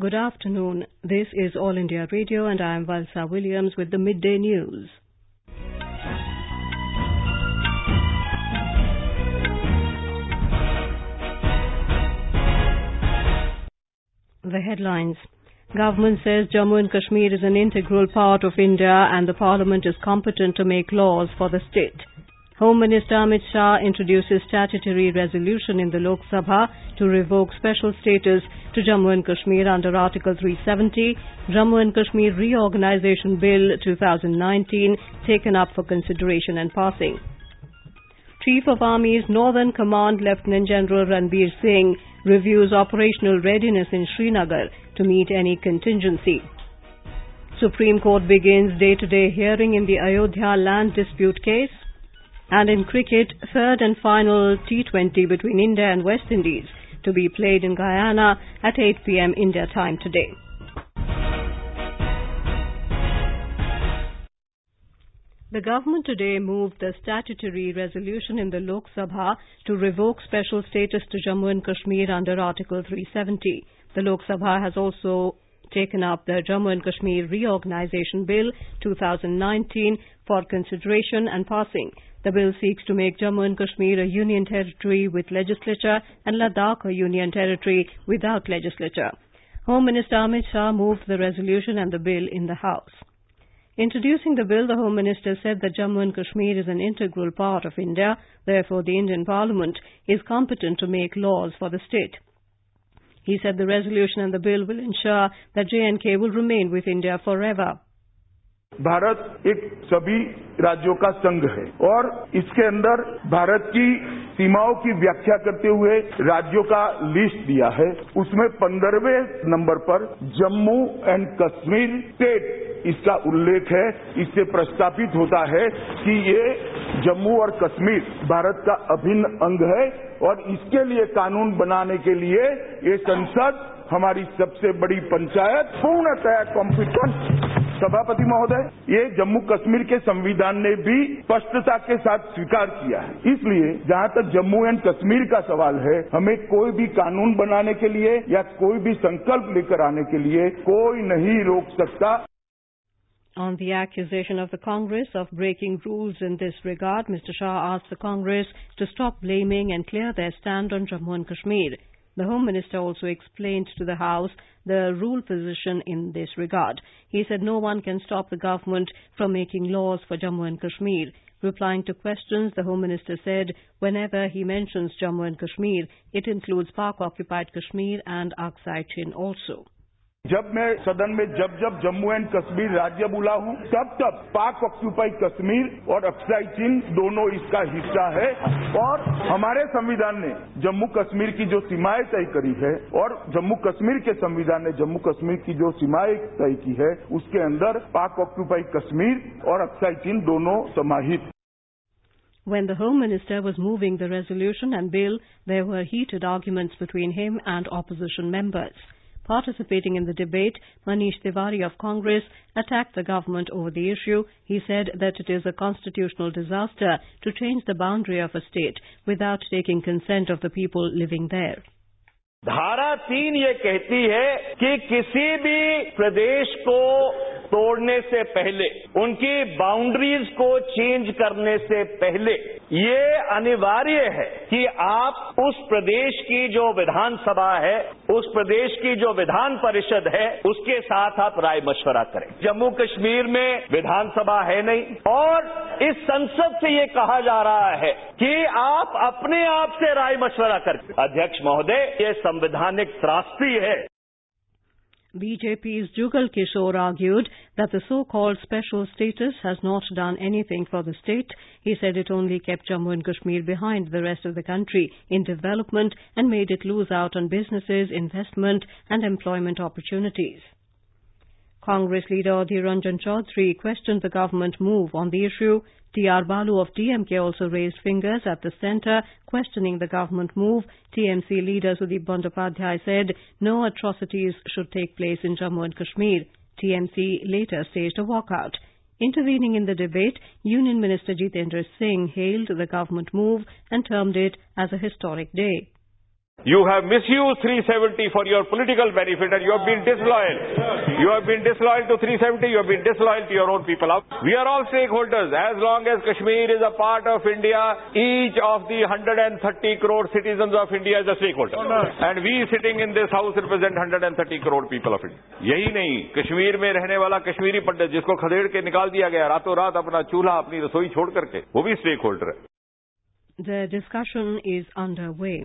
Good afternoon. This is All India Radio and I am Valsa Williams with the midday news. The headlines. Government says Jammu and Kashmir is an integral part of India and the Parliament is competent to make laws for the state. Home Minister Amit Shah introduces statutory resolution in the Lok Sabha to revoke special status to Jammu and Kashmir under Article 370, Jammu and Kashmir Reorganisation Bill 2019 taken up for consideration and passing. Chief of Army's Northern Command Lieutenant General Ranbir Singh reviews operational readiness in Srinagar to meet any contingency. Supreme Court begins day-to-day hearing in the Ayodhya land dispute case. And in cricket, third and final T20 between India and West Indies to be played in Guyana at 8 p.m. India time today. The government today moved the statutory resolution in the Lok Sabha to revoke special status to Jammu and Kashmir under Article 370. The Lok Sabha has also taken up the Jammu and Kashmir Reorganisation Bill 2019 for consideration and passing. The bill seeks to make Jammu and Kashmir a union territory with legislature and Ladakh a union territory without legislature. Home Minister Amit Shah moved the resolution and the bill in the House. Introducing the bill, the Home Minister said that Jammu and Kashmir is an integral part of India, therefore the Indian Parliament is competent to make laws for the state. He said the resolution and the bill will ensure that J&K will remain with India forever. Bharat एक सभी राज्यों का संघ है और इसके अंदर भारत की सीमाओं की व्याख्या करते हुए राज्यों का लिस्ट दिया है। उसमें पंद्रहवें नंबर पर जम्मू एंड कश्मीर स्टेट इसका उल्लेख है। इससे प्रस्तापित होता है कि ये जम्मू और कश्मीर भारत का अभिन्न अंग है। और इसके लिए कानून बनाने के लिए ये संसद हमारी सबसे बड़ी पंचायत पूर्णतः कॉम्पिटेंट सभापति महोदय। ये जम्मू कश्मीर के संविधान ने भी स्पष्टता के साथ स्वीकार किया है। इसलिए जहाँ तक जम्मू एंड कश्मीर का सवाल है, हमें कोई भी कानून बनाने के लिए या कोई भी संकल्प लेकर आने के लिए कोई नहीं रोक सकता। On the accusation of the Congress of breaking rules in this regard, Mr. Shah asked the Congress to stop blaming and clear their stand on Jammu and Kashmir. The Home Minister also explained to the House the rule position in this regard. He said no one can stop the government from making laws for Jammu and Kashmir. Replying to questions, the Home Minister said whenever he mentions Jammu and Kashmir, it includes Pak-occupied Kashmir and Aksai Chin also. जब मैं सदन में जब जब Jammu and Kashmir राज्य बोला हूँ तब तब पाक ऑक्यूपाइड कश्मीर और अक्साई चीन दोनों इसका हिस्सा है और हमारे संविधान ने जम्मू कश्मीर की जो सीमाएँ तय करी है और जम्मू कश्मीर के संविधान ने जम्मू कश्मीर की जो सीमाएँ तय की है उसके अंदर पाक ऑक्यूपाइड कश्मीर और अक्साई चीन दोनों समाहित When the Home Minister was moving the resolution and bill, there were heated arguments between him and opposition members. Participating in the debate, Manish Tiwari of Congress attacked the government over the issue. He said that it is a constitutional disaster to change the boundary of a state without taking consent of the people living there. धारा तीन ये कहती है कि किसी भी प्रदेश को तोड़ने से पहले, उनकी बाउंड्रीज को चेंज करने से पहले, ये अनिवार्य है कि आप उस प्रदेश की जो विधानसभा है, उस प्रदेश की जो विधान परिषद है, उसके साथ आप राय मशवरा करें। जम्मू कश्मीर में विधानसभा है नहीं, और इस संसद से ये कहा जा रहा है कि आप अपने आप से राय मशवरा करें। अध्यक्ष महोदय, ये संवैधानिक त्रासदी है। BJP's Jugal Kishore argued that the so-called special status has not done anything for the state. He said it only kept Jammu and Kashmir behind the rest of the country in development and made it lose out on businesses, investment and employment opportunities. Congress leader Adhir Ranjan Chaudhary questioned the government move on the issue. T.R. Balu of DMK also raised fingers at the centre, questioning the government move. TMC leader Sudip Bandyopadhyay said no atrocities should take place in Jammu and Kashmir. TMC later staged a walkout. Intervening in the debate, Union Minister Jitendra Singh hailed the government move and termed it as a historic day. You have misused 370 for your political benefit and you have been disloyal. You have been disloyal to 370, you have been disloyal to your own people. We are all stakeholders. As long as Kashmir is a part of India, each of the 130 crore citizens of India is a stakeholder. And we sitting in this house represent 130 crore people of India. यही नहीं कश्मीर में रहने वाला कश्मीरी पंडित जिसको खदेड़ के निकाल दिया गया रातों रात अपना चूल्हा अपनी रसोई छोड़ करके वो भी स्टेक होल्डर है The discussion is underway.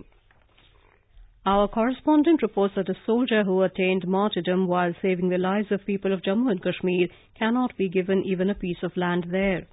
Our correspondent reports that a soldier who attained martyrdom while saving the lives of people of Jammu and Kashmir cannot be given even a piece of land there.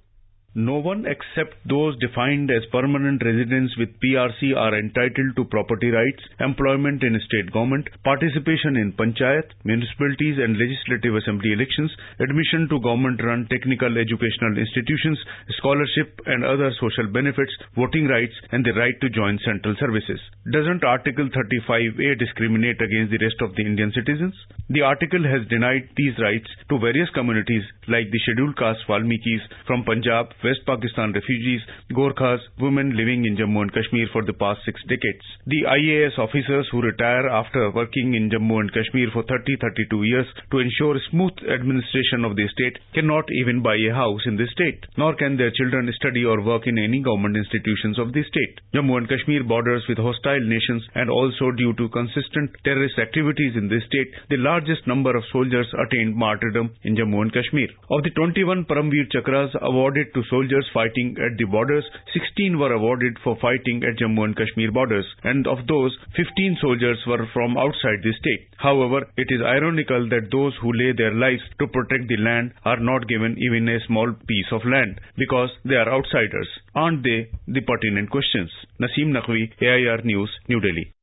No one except those defined as permanent residents with PRC are entitled to property rights, employment in state government, participation in panchayat, municipalities and legislative assembly elections, admission to government-run technical educational institutions, scholarship and other social benefits, voting rights and the right to join central services. Doesn't Article 35A discriminate against the rest of the Indian citizens? The article has denied these rights to various communities like the scheduled caste Valmikis from Punjab, West Pakistan refugees, Gorkhas, women living in Jammu and Kashmir for the past six decades. The IAS officers who retire after working in Jammu and Kashmir for 30-32 years to ensure smooth administration of the state cannot even buy a house in the state, nor can their children study or work in any government institutions of the state. Jammu and Kashmir borders with hostile nations and also due to consistent terrorist activities in the state, the largest number of soldiers attained martyrdom in Jammu and Kashmir. Of the 21 Paramveer Chakras awarded to soldiers fighting at the borders, 16 were awarded for fighting at Jammu and Kashmir borders, and of those, 15 soldiers were from outside the state. However, it is ironical that those who lay their lives to protect the land are not given even a small piece of land because they are outsiders. Aren't they the pertinent questions? Naseem Naqvi, AIR News, New Delhi.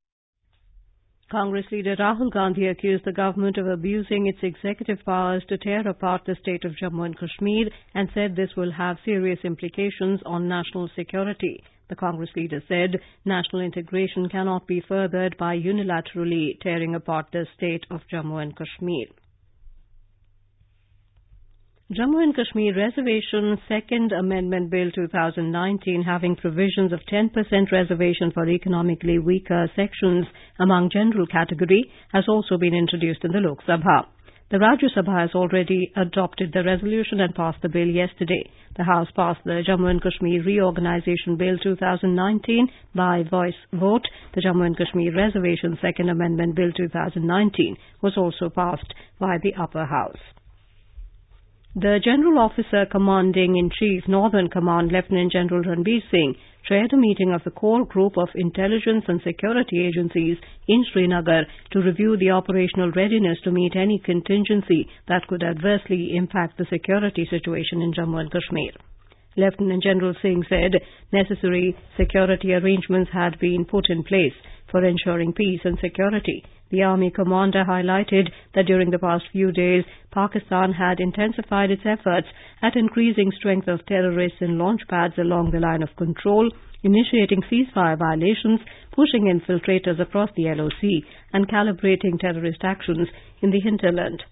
Congress leader Rahul Gandhi accused the government of abusing its executive powers to tear apart the state of Jammu and Kashmir and said this will have serious implications on national security. The Congress leader said national integration cannot be furthered by unilaterally tearing apart the state of Jammu and Kashmir. Jammu and Kashmir Reservation Second Amendment Bill 2019 having provisions of 10% reservation for economically weaker sections among general category has also been introduced in the Lok Sabha. The Rajya Sabha has already adopted the resolution and passed the bill yesterday. The House passed the Jammu and Kashmir Reorganization Bill 2019 by voice vote. The Jammu and Kashmir Reservation Second Amendment Bill 2019 was also passed by the upper house. The General Officer Commanding in Chief Northern Command Lieutenant General Ranbir Singh chaired a meeting of the core group of intelligence and security agencies in Srinagar to review the operational readiness to meet any contingency that could adversely impact the security situation in Jammu and Kashmir. Lieutenant General Singh said necessary security arrangements had been put in place for ensuring peace and security. The Army commander highlighted that during the past few days, Pakistan had intensified its efforts at increasing strength of terrorists in launch pads along the line of control, initiating ceasefire violations, pushing infiltrators across the LOC, and calibrating terrorist actions in the hinterland.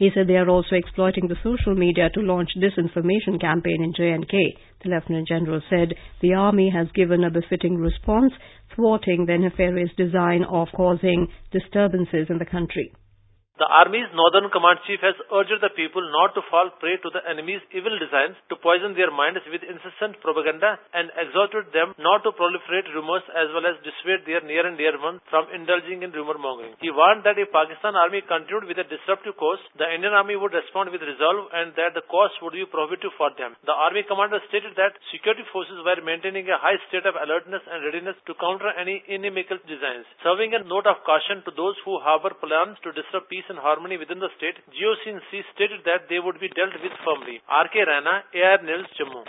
He said they are also exploiting the social media to launch disinformation campaign in J&K. The Lieutenant General said the army has given a befitting response, thwarting the nefarious design of causing disturbances in the country. The Army's Northern Command Chief has urged the people not to fall prey to the enemy's evil designs to poison their minds with incessant propaganda and exhorted them not to proliferate rumors as well as dissuade their near and dear ones from indulging in rumor mongering. He warned that if Pakistan Army continued with a disruptive course, the Indian Army would respond with resolve and that the cost would be prohibitive for them. The Army commander stated that security forces were maintaining a high state of alertness and readiness to counter any inimical designs. Serving a note of caution to those who harbor plans to disrupt peace and harmony within the state, GOC stated that they would be dealt with firmly. R.K. Rana, AIR Jammu.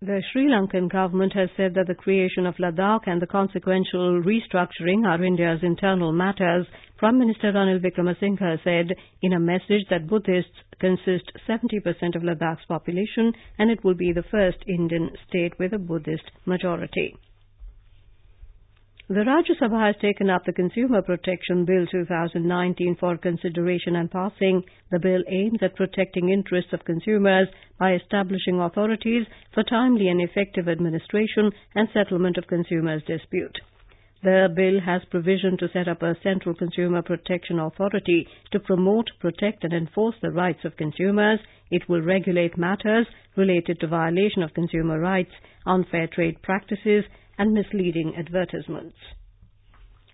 The Sri Lankan government has said that the creation of Ladakh and the consequential restructuring are India's internal matters. Prime Minister Ranil Wickremesinghe said in a message that Buddhists consist 70% of Ladakh's population and it will be the first Indian state with a Buddhist majority. The Rajya Sabha has taken up the Consumer Protection Bill 2019 for consideration and passing. The bill aims at protecting interests of consumers by establishing authorities for timely and effective administration and settlement of consumers' dispute. The bill has provision to set up a central consumer protection authority to promote, protect and enforce the rights of consumers. It will regulate matters related to violation of consumer rights, unfair trade practices and misleading advertisements.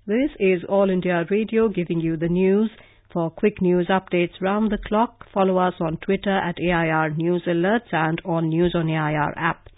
This is All India Radio giving you the news. For quick news updates round the clock, follow us on Twitter at AIR News Alerts and on News on AIR app.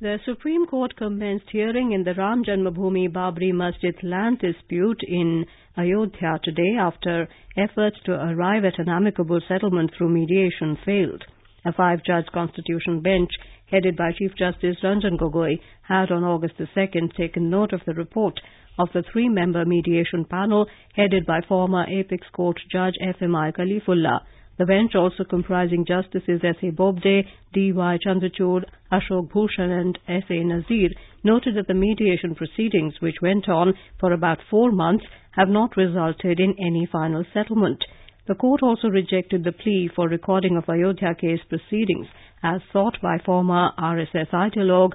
The Supreme Court commenced hearing in the Ram Janmabhoomi Babri Masjid land dispute in Ayodhya today after efforts to arrive at an amicable settlement through mediation failed. A five-judge Constitution bench headed by Chief Justice Ranjan Gogoi had on August the 2nd taken note of the report of the three-member mediation panel headed by former Apex Court Judge F.M.I. Kalifulla. The bench, also comprising Justices S.A. Bobde, D.Y. Chandrachud, Ashok Bhushan and S.A. Nazeer, noted that the mediation proceedings, which went on for about four months, have not resulted in any final settlement. The court also rejected the plea for recording of Ayodhya case proceedings as sought by former RSS ideologue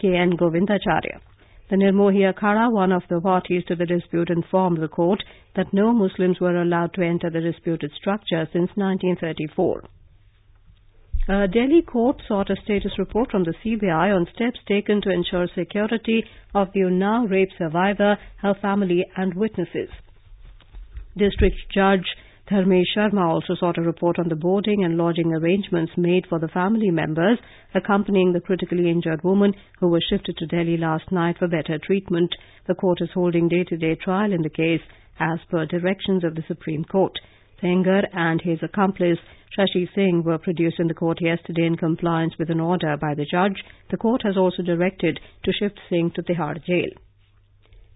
K.N. Govindacharya. The Nirmohi Akhada, one of the parties to the dispute, informed the court that no Muslims were allowed to enter the disputed structure since 1934. A Delhi court sought a status report from the CBI on steps taken to ensure security of the Unnao rape survivor, her family and witnesses. District Judge Dharmesh Sharma also sought a report on the boarding and lodging arrangements made for the family members accompanying the critically injured woman who was shifted to Delhi last night for better treatment. The court is holding day-to-day trial in the case as per directions of the Supreme Court. Sengar and his accomplice Shashi Singh were produced in the court yesterday in compliance with an order by the judge. The court has also directed to shift Singh to Tihar jail.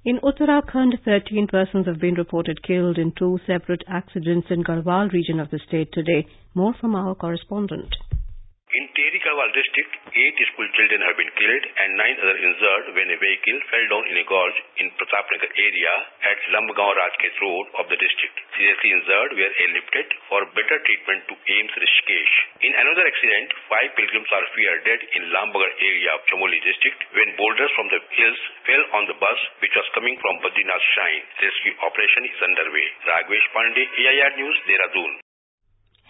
In Uttarakhand, 13 persons have been reported killed in two separate accidents in Garhwal region of the state today. More from our correspondent. In Tehri district, eight school children have been killed and nine others injured when a vehicle fell down in a gorge in Pratapnagar area at Lambgaon Rajkhet road of the district. Seriously injured were airlifted for better treatment to AIIMS Rishikesh. In another accident, five pilgrims are feared dead in Lambagar area of Chamoli district when boulders from the hills fell on the bus which was coming from Badrinath Shrine. Rescue operation is underway. Ragvesh Pandey, AIR News, Dehradun.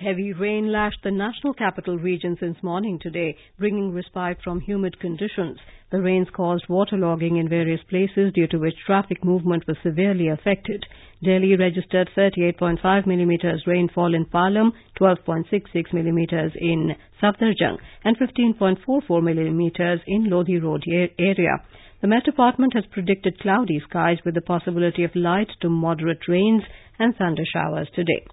Heavy rain lashed the national capital region since morning today, bringing respite from humid conditions. The rains caused waterlogging in various places due to which traffic movement was severely affected. Delhi registered 38.5 millimeters rainfall in Palam, 12.66 millimeters in Safdarjung and 15.44 millimeters in Lodi Road area. The Met Department has predicted cloudy skies with the possibility of light to moderate rains and thunder showers today.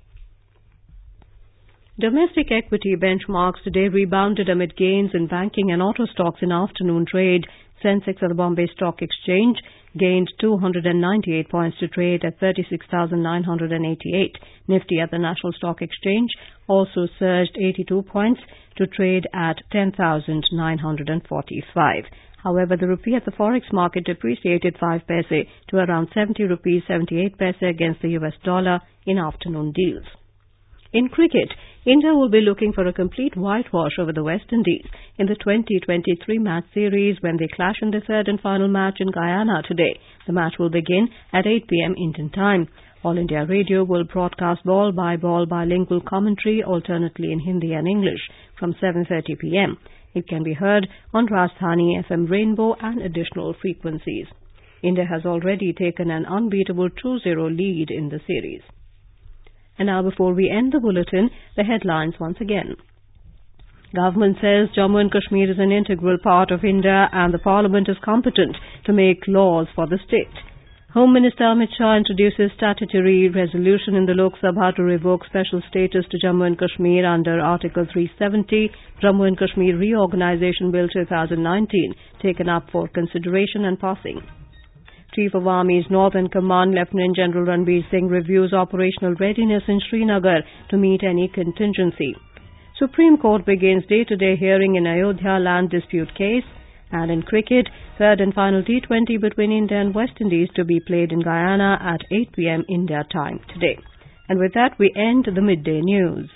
Domestic equity benchmarks today rebounded amid gains in banking and auto stocks in afternoon trade. Sensex at the Bombay Stock Exchange gained 298 points to trade at 36,988. Nifty at the National Stock Exchange also surged 82 points to trade at 10,945. However, the rupee at the forex market depreciated 5 paise to around 70 rupees 78 paise against the US dollar in afternoon deals. In cricket, India will be looking for a complete whitewash over the West Indies in the 2023 match series when they clash in the third and final match in Guyana today. The match will begin at 8 p.m. Indian time. All India Radio will broadcast ball by ball bilingual commentary alternately in Hindi and English from 7:30 p.m. It can be heard on Rajdhani FM Rainbow and additional frequencies. India has already taken an unbeatable 2-0 lead in the series. And now before we end the bulletin, the headlines once again. Government says Jammu and Kashmir is an integral part of India and the Parliament is competent to make laws for the state. Home Minister Amit Shah introduces statutory resolution in the Lok Sabha to revoke special status to Jammu and Kashmir under Article 370, Jammu and Kashmir Reorganisation Bill 2019, taken up for consideration and passing. Chief of Army's Northern Command Lieutenant General Ranbir Singh reviews operational readiness in Srinagar to meet any contingency. Supreme Court begins day-to-day hearing in Ayodhya land dispute case. And in cricket, third and final T20 between India and West Indies to be played in Guyana at 8 p.m. India time today. And with that, we end the midday news.